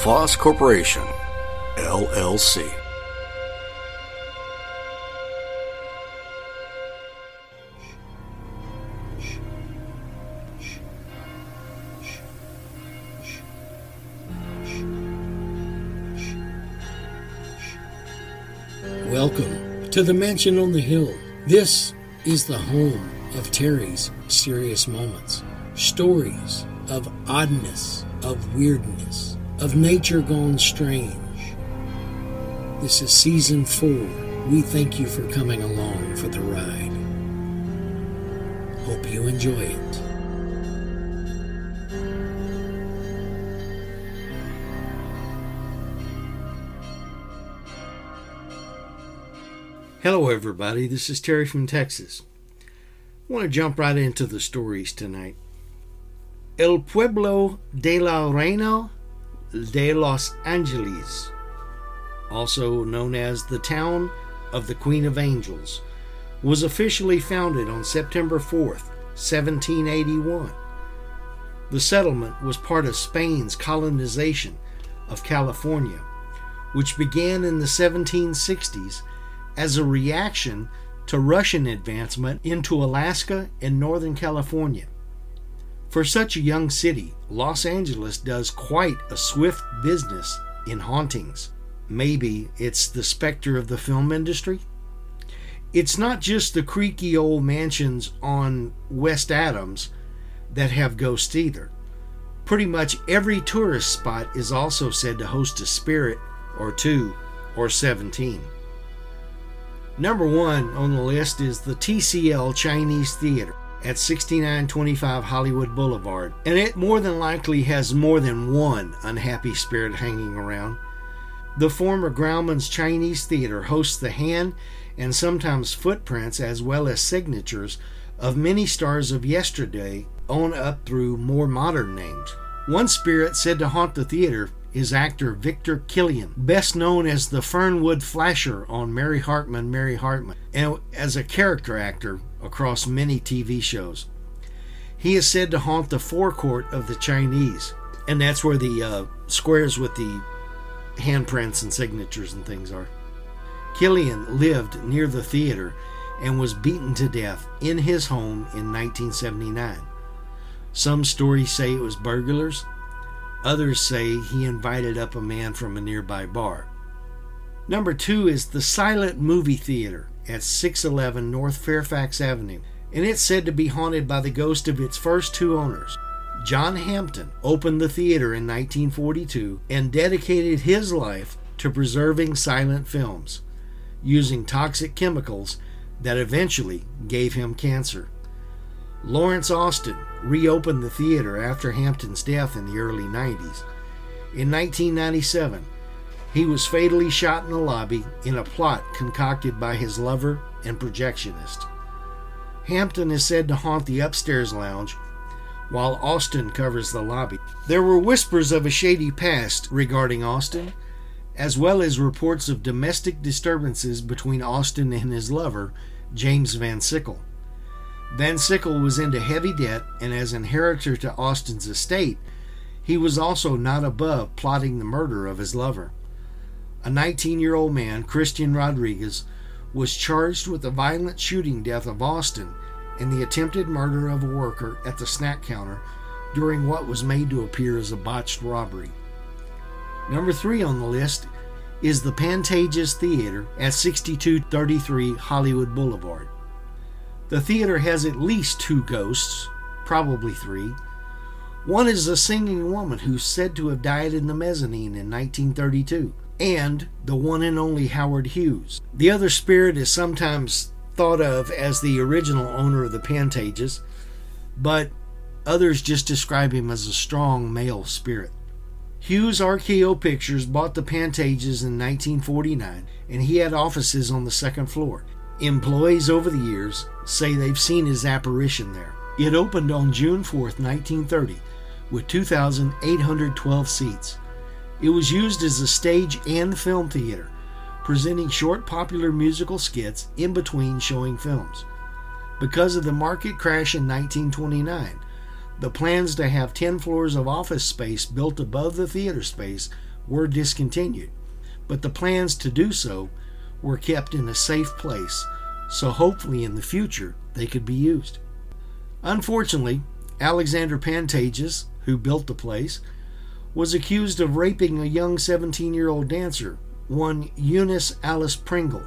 LaFosse Corporation, LLC. Welcome to the Mansion on the Hill. This is the home of Terry's Serious Moments. Stories of oddness, of weirdness, of nature gone strange. This is season four. We thank you for coming along for the ride. Hope you enjoy it. Hello, everybody. This is Terry from Texas. I want to jump right into the stories tonight. El Pueblo de la Reina de Los Angeles, also known as the town of the Queen of Angels, was officially founded on September 4, 1781. The settlement was part of Spain's colonization of California, which began in the 1760s as a reaction to Russian advancement into Alaska and Northern California. For such a young city, Los Angeles does quite a swift business in hauntings. Maybe it's the specter of the film industry? It's not just the creaky old mansions on West Adams that have ghosts either. Pretty much every tourist spot is also said to host a spirit or two or 17. Number one on the list is the TCL Chinese Theater at 6925 Hollywood Boulevard, and it more than likely has more than one unhappy spirit hanging around. The former Grauman's Chinese Theater hosts the hand and sometimes footprints as well as signatures of many stars of yesterday on up through more modern names. One spirit said to haunt the theater is actor Victor Kilian, best known as the Fernwood Flasher on Mary Hartman, Mary Hartman, and as a character actor across many TV shows. He is said to haunt the forecourt of the Chinese, and that's where the uh, squares with the handprints and signatures and things are. Kilian lived near the theater and was beaten to death in his home in 1979. Some stories say it was burglars, Others say he invited up a man from a nearby bar. Number two is the Silent Movie Theater at 611 North Fairfax Avenue, and it's said to be haunted by the ghost of its first two owners. John Hampton opened the theater in 1942 and dedicated his life to preserving silent films, using toxic chemicals that eventually gave him cancer. Lawrence Austin reopened the theater after Hampton's death in the early 90s. In 1997, he was fatally shot in the lobby in a plot concocted by his lover and projectionist. Hampton is said to haunt the upstairs lounge while Austin covers the lobby. There were whispers of a shady past regarding Austin, as well as reports of domestic disturbances between Austin and his lover, James Van Sickle. Van Sickle was into heavy debt, and as inheritor to Austin's estate, he was also not above plotting the murder of his lover. A 19 year old man, Christian Rodriguez, was charged with the violent shooting death of Austin and the attempted murder of a worker at the snack counter during what was made to appear as a botched robbery. Number three on the list is the Pantages Theater at 6233 Hollywood Boulevard. The theater has at least two ghosts, probably three. One is a singing woman who's said to have died in the mezzanine in 1932, and the one and only Howard Hughes. The other spirit is sometimes thought of as the original owner of the Pantages, but others just describe him as a strong male spirit. Hughes RKO Pictures bought the Pantages in 1949, and he had offices on the second floor. Employees over the years say they've seen his apparition there. It opened on June 4, 1930, with 2,812 seats. It was used as a stage and film theater, presenting short popular musical skits in between showing films. Because of the market crash in 1929, the plans to have 10 floors of office space built above the theater space were discontinued, but the plans to do so were kept in a safe place, so hopefully in the future they could be used. Unfortunately, Alexander Pantages, who built the place, was accused of raping a young 17 year old dancer, one Eunice Alice Pringle.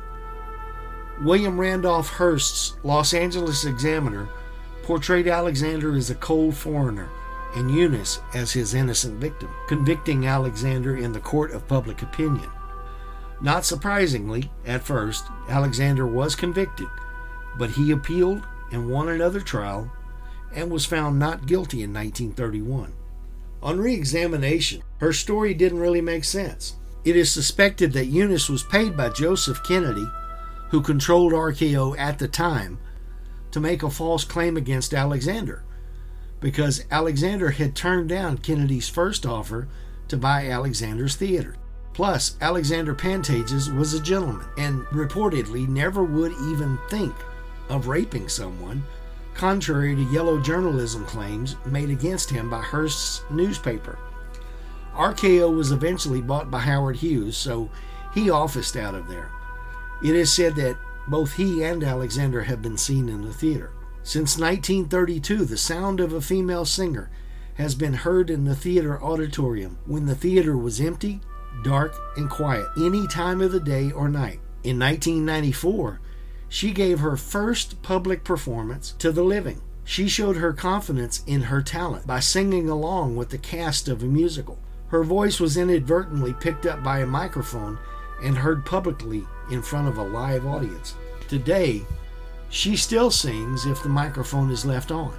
William Randolph Hearst's Los Angeles Examiner portrayed Alexander as a cold foreigner and Eunice as his innocent victim, convicting Alexander in the court of public opinion. Not surprisingly, at first, Alexander was convicted, but he appealed and won another trial and was found not guilty in 1931. On re examination, her story didn't really make sense. It is suspected that Eunice was paid by Joseph Kennedy, who controlled RKO at the time, to make a false claim against Alexander because Alexander had turned down Kennedy's first offer to buy Alexander's theater. Plus, Alexander Pantages was a gentleman and reportedly never would even think of raping someone, contrary to yellow journalism claims made against him by Hearst's newspaper. RKO was eventually bought by Howard Hughes, so he officed out of there. It is said that both he and Alexander have been seen in the theater. Since 1932, the sound of a female singer has been heard in the theater auditorium when the theater was empty, dark, and quiet any time of the day or night. In 1994, she gave her first public performance to the living. She showed her confidence in her talent by singing along with the cast of a musical. Her voice was inadvertently picked up by a microphone and heard publicly in front of a live audience. Today, she still sings if the microphone is left on,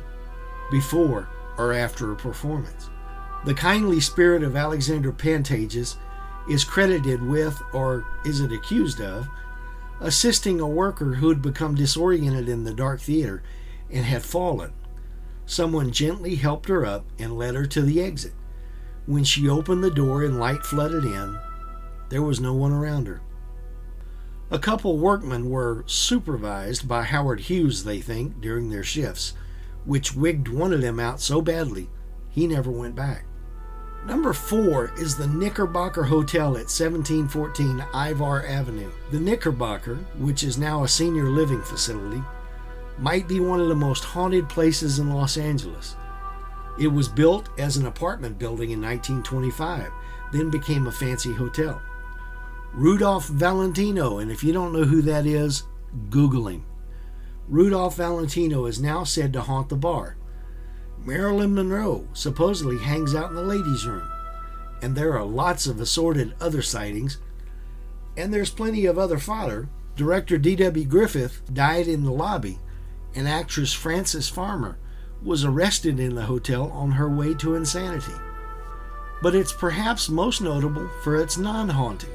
before or after a performance. The kindly spirit of Alexander Pantages is credited with, or is it accused of, assisting a worker who had become disoriented in the dark theater and had fallen. Someone gently helped her up and led her to the exit. When she opened the door and light flooded in, there was no one around her. A couple workmen were supervised by Howard Hughes, they think, during their shifts, which wigged one of them out so badly he never went back. Number four is the Knickerbocker Hotel at 1714 Ivar Avenue. The Knickerbocker, which is now a senior living facility, might be one of the most haunted places in Los Angeles. It was built as an apartment building in 1925, then became a fancy hotel. Rudolph Valentino, and if you don't know who that is, Google him. Rudolph Valentino is now said to haunt the bar. Marilyn Monroe supposedly hangs out in the ladies' room, and there are lots of assorted other sightings. And there's plenty of other fodder. Director D.W. Griffith died in the lobby, and actress Frances Farmer was arrested in the hotel on her way to insanity. But it's perhaps most notable for its non haunting.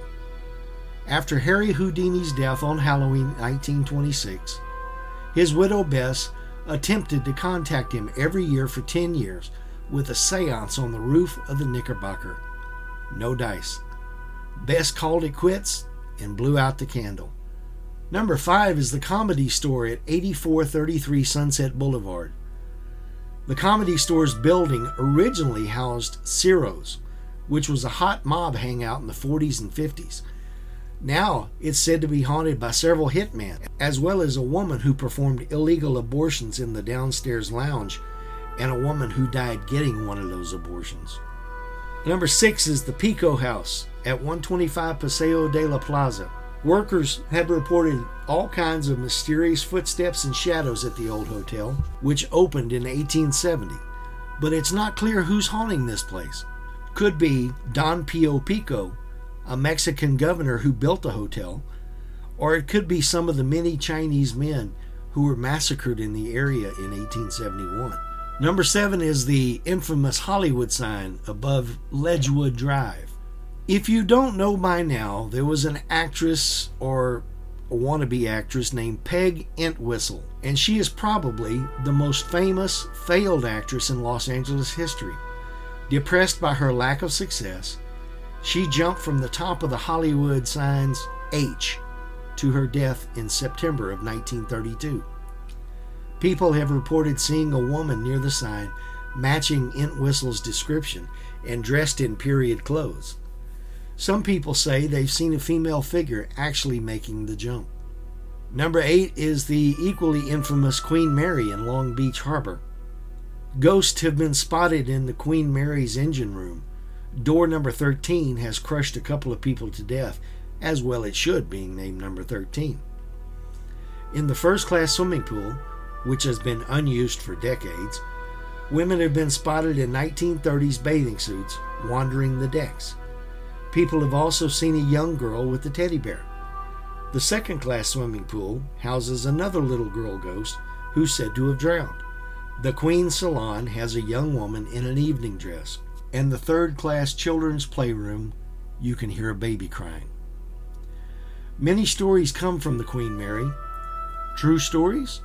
After Harry Houdini's death on Halloween 1926, his widow Bess attempted to contact him every year for 10 years with a seance on the roof of the Knickerbocker. No dice. Bess called it quits and blew out the candle. Number 5 is the Comedy Store at 8433 Sunset Boulevard. The Comedy Store's building originally housed Ciro's, which was a hot mob hangout in the 40s and 50s. Now it's said to be haunted by several hitmen, as well as a woman who performed illegal abortions in the downstairs lounge and a woman who died getting one of those abortions. Number six is the Pico House at 125 Paseo de la Plaza. Workers have reported all kinds of mysterious footsteps and shadows at the old hotel, which opened in 1870, but it's not clear who's haunting this place. Could be Don Pio Pico, a Mexican governor who built the hotel, or it could be some of the many Chinese men who were massacred in the area in 1871. Number seven is the infamous Hollywood sign above Ledgewood Drive. If you don't know by now, there was an actress or a wannabe actress named Peg Entwistle, and she is probably the most famous failed actress in Los Angeles history. Depressed by her lack of success, she jumped from the top of the Hollywood sign's H to her death in September of 1932. People have reported seeing a woman near the sign matching Entwistle's description and dressed in period clothes. Some people say they've seen a female figure actually making the jump. Number eight is the equally infamous Queen Mary in Long Beach Harbor. Ghosts have been spotted in the Queen Mary's engine room. Door number 13 has crushed a couple of people to death, as well it should, being named number 13. In the first class swimming pool, which has been unused for decades, women have been spotted in 1930s bathing suits wandering the decks. People have also seen a young girl with a teddy bear. The second class swimming pool houses another little girl ghost who's said to have drowned. The Queen Salon has a young woman in an evening dress. And the third class children's playroom, you can hear a baby crying. Many stories come from the Queen Mary. True stories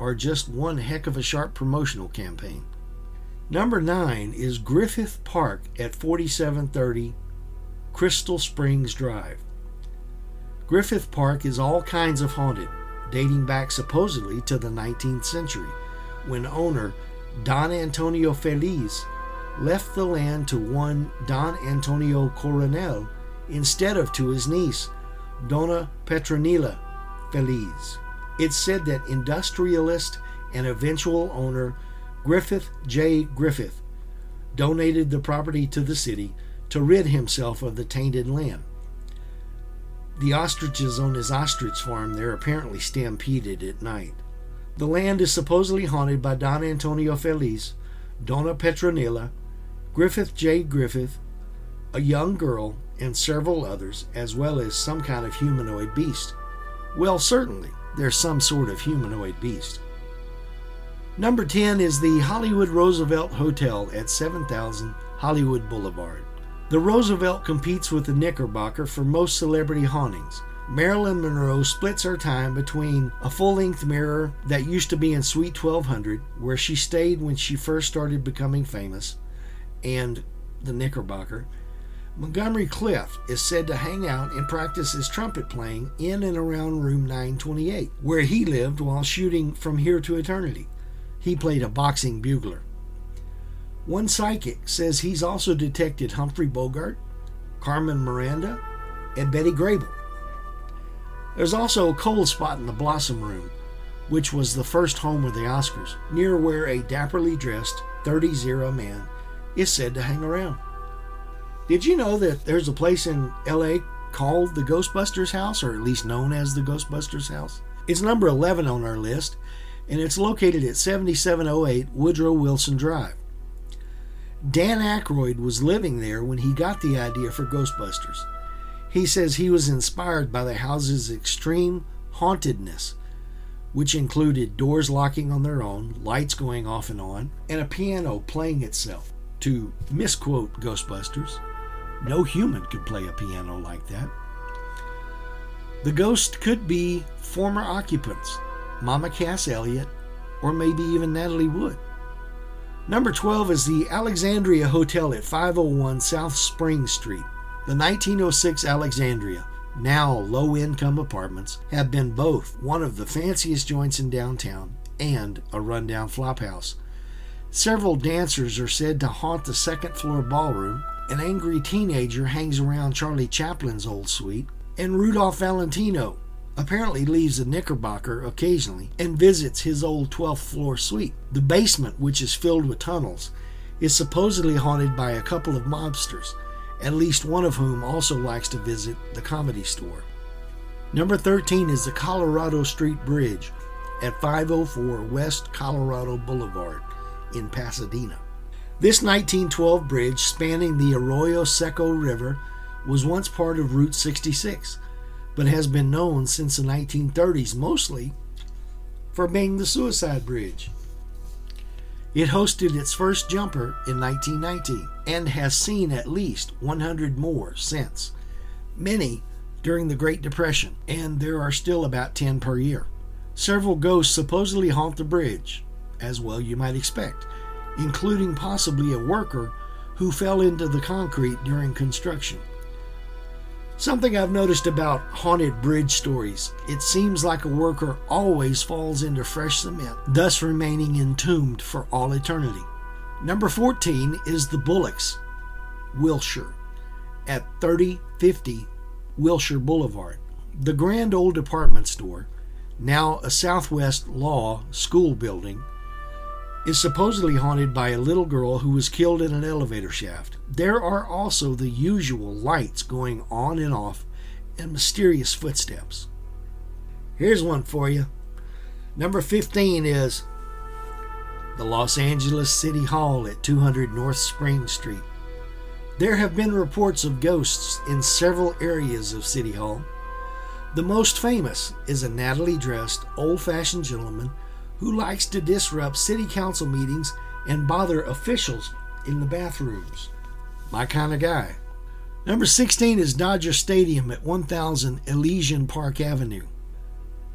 or just one heck of a sharp promotional campaign. Number nine is Griffith Park at 4730 Crystal Springs Drive. Griffith Park is all kinds of haunted, dating back supposedly to the 19th century, when owner Don Antonio Feliz left the land to one Don Antonio Coronel instead of to his niece, Dona Petronila Feliz. It's said that industrialist and eventual owner Griffith J. Griffith donated the property to the city to rid himself of the tainted land. The ostriches on his ostrich farm there apparently stampeded at night. The land is supposedly haunted by Don Antonio Feliz, Dona Petronilla, Griffith J. Griffith, a young girl, and several others, as well as some kind of humanoid beast. Well, certainly, there's some sort of humanoid beast. Number 10 is the Hollywood Roosevelt Hotel at 7000 Hollywood Boulevard. The Roosevelt competes with the Knickerbocker for most celebrity hauntings. Marilyn Monroe splits her time between a full length mirror that used to be in Suite 1200, where she stayed when she first started becoming famous, and the Knickerbocker. Montgomery Clift is said to hang out and practice his trumpet playing in and around room 928, where he lived while shooting From Here to Eternity. He played a boxing bugler. One psychic says he's also detected Humphrey Bogart, Carmen Miranda, and Betty Grable. There's also a cold spot in the Blossom Room, which was the first home of the Oscars, near where a dapperly dressed 30 0 man is said to hang around. Did you know that there's a place in LA called the Ghostbusters House, or at least known as the Ghostbusters House? It's number 11 on our list, and it's located at 7708 Woodrow Wilson Drive. Dan Aykroyd was living there when he got the idea for Ghostbusters. He says he was inspired by the house's extreme hauntedness, which included doors locking on their own, lights going off and on, and a piano playing itself. To misquote Ghostbusters, no human could play a piano like that. The ghost could be former occupants, Mama Cass Elliot, or maybe even Natalie Wood. Number 12 is the Alexandria Hotel at 501 South Spring Street. The 1906 Alexandria, now low income apartments, have been both one of the fanciest joints in downtown and a rundown flophouse. Several dancers are said to haunt the second floor ballroom. An angry teenager hangs around Charlie Chaplin's old suite. And Rudolph Valentino apparently leaves the Knickerbocker occasionally and visits his old 12th floor suite. The basement, which is filled with tunnels, is supposedly haunted by a couple of mobsters, at least one of whom also likes to visit the comedy store. Number 13 is the Colorado Street Bridge at 504 West Colorado Boulevard in Pasadena. This 1912 bridge spanning the Arroyo Seco River was once part of Route 66 but has been known since the 1930s mostly for being the suicide bridge. It hosted its first jumper in 1919 and has seen at least 100 more since, many during the Great Depression, and there are still about 10 per year. Several ghosts supposedly haunt the bridge, as well you might expect, including possibly a worker who fell into the concrete during construction. Something I've noticed about haunted bridge stories it seems like a worker always falls into fresh cement, thus remaining entombed for all eternity. Number 14 is the Bullocks, Wilshire, at 3050 Wilshire Boulevard. The grand old department store, now a Southwest Law School building, is supposedly haunted by a little girl who was killed in an elevator shaft. There are also the usual lights going on and off and mysterious footsteps. Here's one for you. Number 15 is the Los Angeles City Hall at 200 North Spring Street. There have been reports of ghosts in several areas of City Hall. The most famous is a nattily dressed, old fashioned gentleman who likes to disrupt city council meetings and bother officials in the bathrooms. My kind of guy. Number 16 is Dodger Stadium at 1000 Elysian Park Avenue.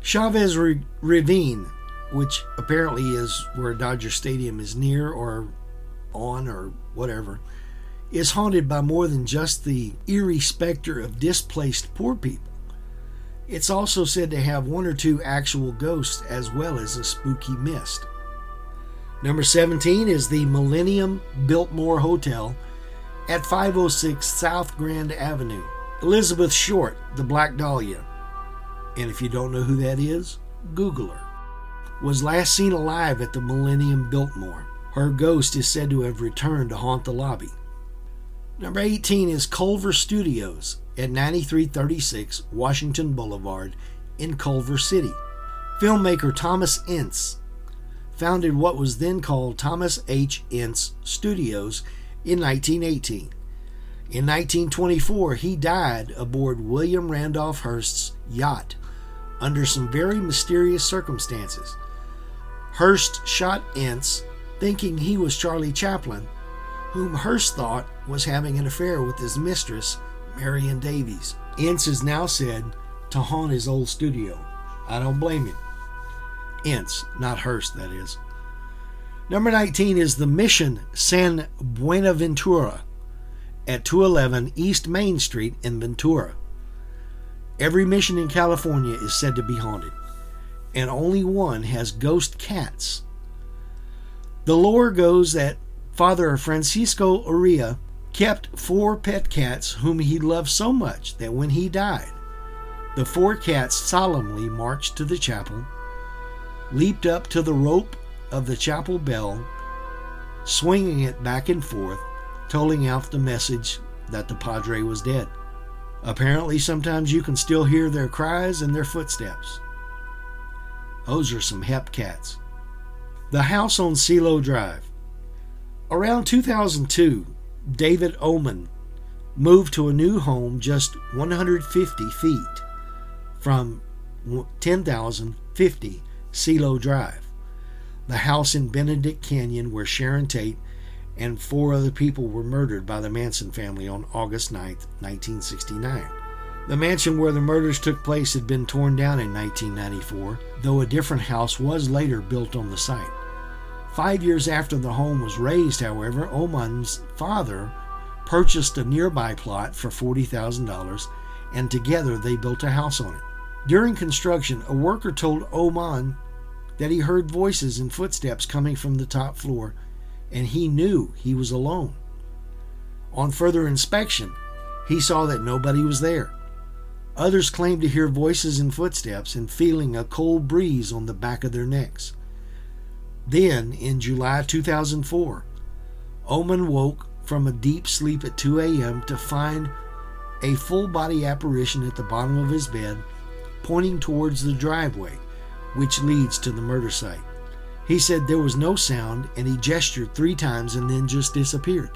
Chavez Ravine, which apparently is where Dodger Stadium is near or on or whatever, is haunted by more than just the eerie specter of displaced poor people. It's also said to have one or two actual ghosts as well as a spooky mist. Number 17 is the Millennium Biltmore Hotel at 506 South Grand Avenue. Elizabeth Short, the Black Dahlia, and if you don't know who that is, Google her, was last seen alive at the Millennium Biltmore. Her ghost is said to have returned to haunt the lobby. Number 18 is Culver Studios at 9336 Washington Boulevard in Culver City. Filmmaker Thomas Ince founded what was then called Thomas H. Ince Studios in 1918. In 1924, he died aboard William Randolph Hearst's yacht under some very mysterious circumstances. Hearst shot Ince thinking he was Charlie Chaplin, whom Hearst thought was having an affair with his mistress, Marion Davies. Ince is now said to haunt his old studio. I don't blame him. Ince, not Hearst, that is. Number 19 is the Mission San Buenaventura at 211 East Main Street in Ventura. Every mission in California is said to be haunted, and only one has ghost cats. The lore goes that Father Francisco Uria kept four pet cats whom he loved so much that when he died, the four cats solemnly marched to the chapel, leaped up to the rope of the chapel bell, swinging it back and forth, tolling out the message that the Padre was dead. Apparently, sometimes you can still hear their cries and their footsteps. Those are some hep cats. The house on Cielo Drive. Around 2002, David Oman moved to a new home just 150 feet from 10,050 Cielo Drive, the house in Benedict Canyon where Sharon Tate and four other people were murdered by the Manson family on August 9, 1969. The mansion where the murders took place had been torn down in 1994, though a different house was later built on the site. Five years after the home was raised, however, Oman's father purchased a nearby plot for $40,000 and together they built a house on it. During construction, a worker told Oman that he heard voices and footsteps coming from the top floor and he knew he was alone. On further inspection, he saw that nobody was there. Others claimed to hear voices and footsteps and feeling a cold breeze on the back of their necks. Then, in July 2004, Oman woke from a deep sleep at 2 a.m. to find a full body apparition at the bottom of his bed, pointing towards the driveway which leads to the murder site. He said there was no sound and he gestured three times and then just disappeared.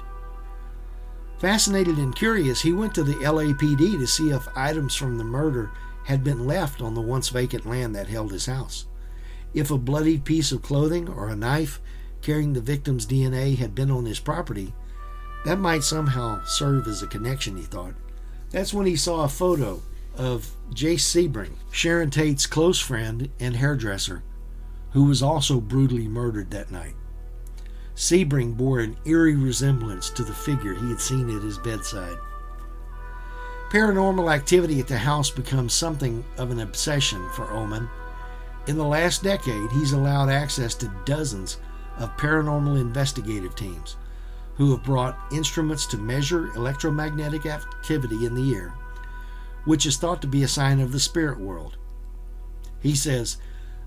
Fascinated and curious, he went to the LAPD to see if items from the murder had been left on the once vacant land that held his house. If a bloodied piece of clothing or a knife carrying the victim's DNA had been on his property, that might somehow serve as a connection, he thought. That's when he saw a photo of Jay Sebring, Sharon Tate's close friend and hairdresser, who was also brutally murdered that night. Sebring bore an eerie resemblance to the figure he had seen at his bedside. Paranormal activity at the house becomes something of an obsession for Ullman. In the last decade, he's allowed access to dozens of paranormal investigative teams who have brought instruments to measure electromagnetic activity in the air, which is thought to be a sign of the spirit world. He says,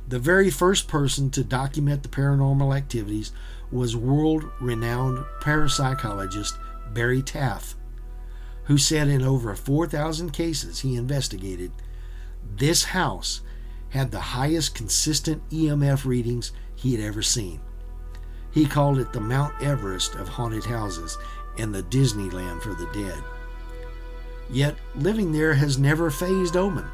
the very first person to document the paranormal activities was world renowned parapsychologist Barry Taff, who said in over 4,000 cases he investigated, this house had the highest consistent EMF readings he had ever seen. He called it the Mount Everest of haunted houses and the Disneyland for the dead. Yet living there has never phased Ullman.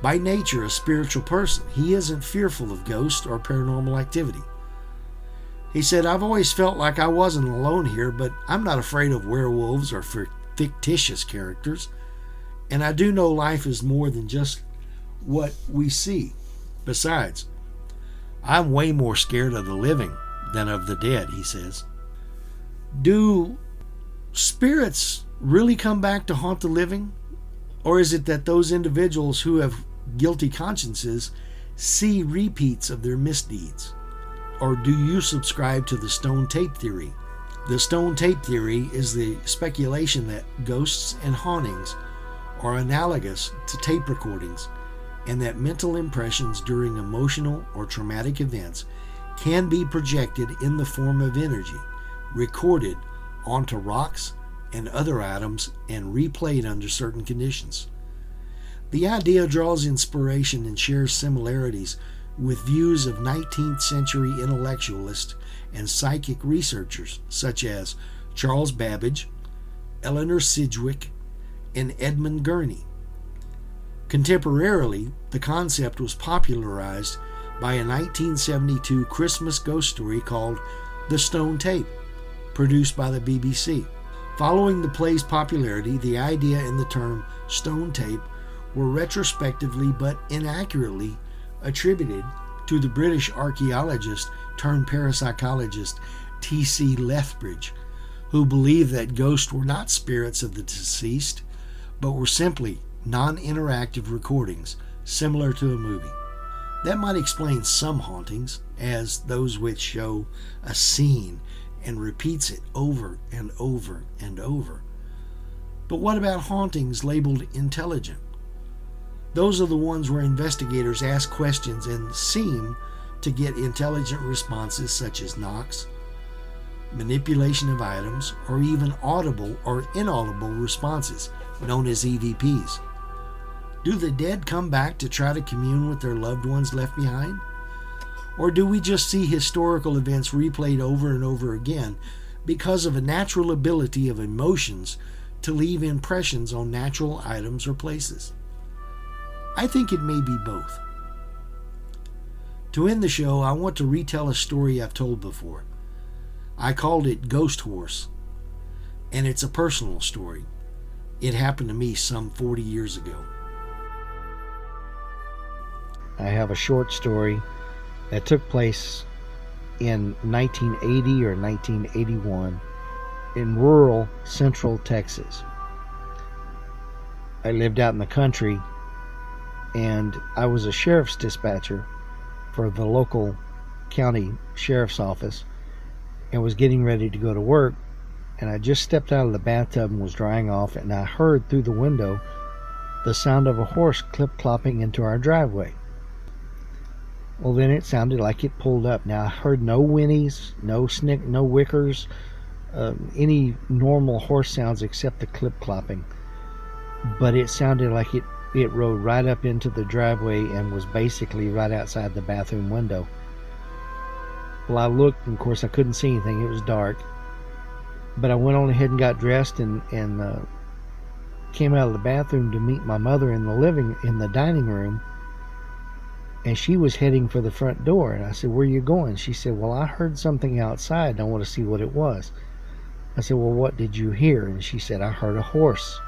By nature, a spiritual person, he isn't fearful of ghosts or paranormal activity. He said, I've always felt like I wasn't alone here, but I'm not afraid of werewolves or fictitious characters. And I do know life is more than just what we see. Besides, I'm way more scared of the living than of the dead, he says. Do spirits really come back to haunt the living? Or is it that those individuals who have guilty consciences see repeats of their misdeeds? Or do you subscribe to the stone tape theory? The stone tape theory is the speculation that ghosts and hauntings are analogous to tape recordings and that mental impressions during emotional or traumatic events can be projected in the form of energy, recorded onto rocks and other items, and replayed under certain conditions. The idea draws inspiration and shares similarities with views of 19th century intellectualists and psychic researchers such as Charles Babbage, Eleanor Sidgwick, and Edmund Gurney. Contemporarily, the concept was popularized by a 1972 Christmas ghost story called The Stone Tape, produced by the BBC. Following the play's popularity, the idea and the term stone tape were retrospectively but inaccurately attributed to the British archaeologist turned parapsychologist T.C. Lethbridge, who believed that ghosts were not spirits of the deceased, but were simply non interactive recordings similar to a movie. That might explain some hauntings, as those which show a scene and repeats it over and over and over. But what about hauntings labeled intelligent? Those are the ones where investigators ask questions and seem to get intelligent responses such as knocks, manipulation of items, or even audible or inaudible responses known as EVPs. Do the dead come back to try to commune with their loved ones left behind? Or do we just see historical events replayed over and over again because of a natural ability of emotions to leave impressions on natural items or places? I think it may be both. To end the show, I want to retell a story I've told before. I called it Ghost Horse, and it's a personal story. It happened to me some 40 years ago. I have a short story that took place in 1980 or 1981 in rural central Texas. I lived out in the country and I was a sheriff's dispatcher for the local county sheriff's office and was getting ready to go to work and I just stepped out of the bathtub and was drying off and I heard through the window the sound of a horse clip clopping into our driveway. Well, then it sounded like it pulled up. Now I heard no whinnies, no snick, no wickers, uh, any normal horse sounds except the clip clopping. But it sounded like it it rode right up into the driveway and was basically right outside the bathroom window. Well, I looked, and of course I couldn't see anything. It was dark. But I went on ahead and got dressed and and uh, came out of the bathroom to meet my mother in the living in the dining room and she was heading for the front door. And I said, Where are you going? She said, Well, I heard something outside and I want to see what it was. I said, Well, what did you hear? And she said, I heard a horse.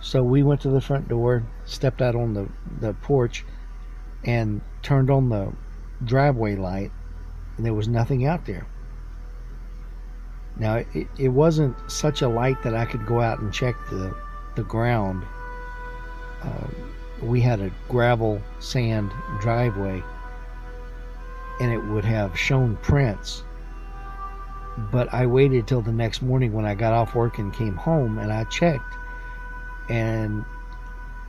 So we went to the front door, stepped out on the, the porch, and turned on the driveway light, and there was nothing out there. Now, it, it wasn't such a light that I could go out and check the, the ground. Uh, we had a gravel sand driveway, and it would have shown prints. But I waited till the next morning when I got off work and came home, and I checked, and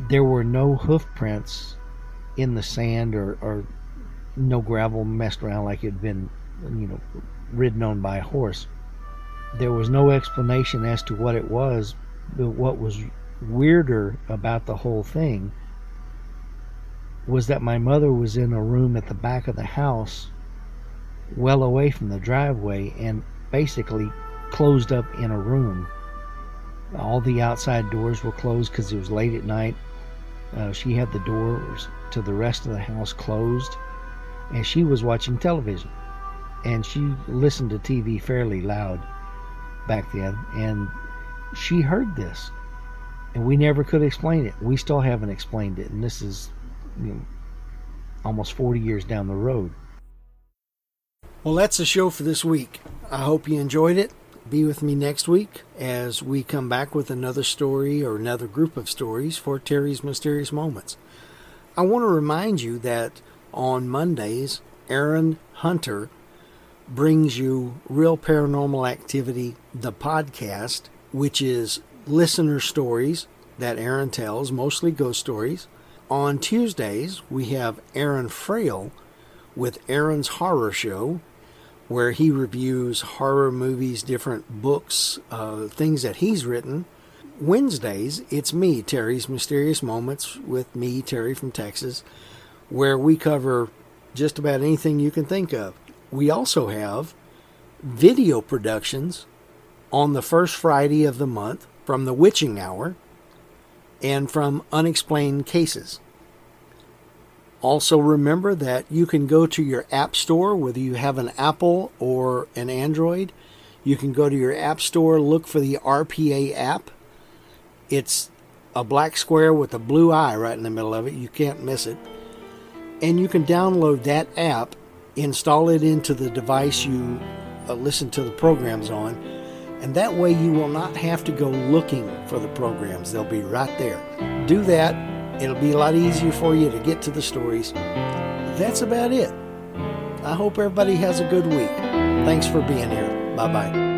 there were no hoof prints in the sand or, or no gravel messed around like it had been, you know, ridden on by a horse. There was no explanation as to what it was, but what was weirder about the whole thing was that my mother was in a room at the back of the house, well away from the driveway, and basically closed up in a room. All the outside doors were closed because it was late at night. Uh, she had the doors to the rest of the house closed, and she was watching television. And she listened to TV fairly loud back then, and she heard this. And we never could explain it. We still haven't explained it, and this is you know, almost 40 years down the road. Well, that's the show for this week. I hope you enjoyed it. Be with me next week as we come back with another story or another group of stories for Terry's Mysterious Moments. I want to remind you that on Mondays, Aaron Hunter brings you Real Paranormal Activity, the podcast, which is listener stories that Aaron tells, mostly ghost stories. On Tuesdays, we have Aaron Frail with Aaron's Horror Show, where he reviews horror movies, different books, uh, things that he's written. Wednesdays, it's me, Terry's Mysterious Moments, with me, Terry from Texas, where we cover just about anything you can think of. We also have video productions on the first Friday of the month from the Witching Hour and from unexplained cases. Also, remember that you can go to your App Store, whether you have an Apple or an Android. You can go to your App Store, look for the RPA app. It's a black square with a blue eye right in the middle of it. You can't miss it. And you can download that app, install it into the device you uh, listen to the programs on, and that way you will not have to go looking for the programs. They'll be right there. Do that. It'll be a lot easier for you to get to the stories. That's about it. I hope everybody has a good week. Thanks for being here. Bye bye.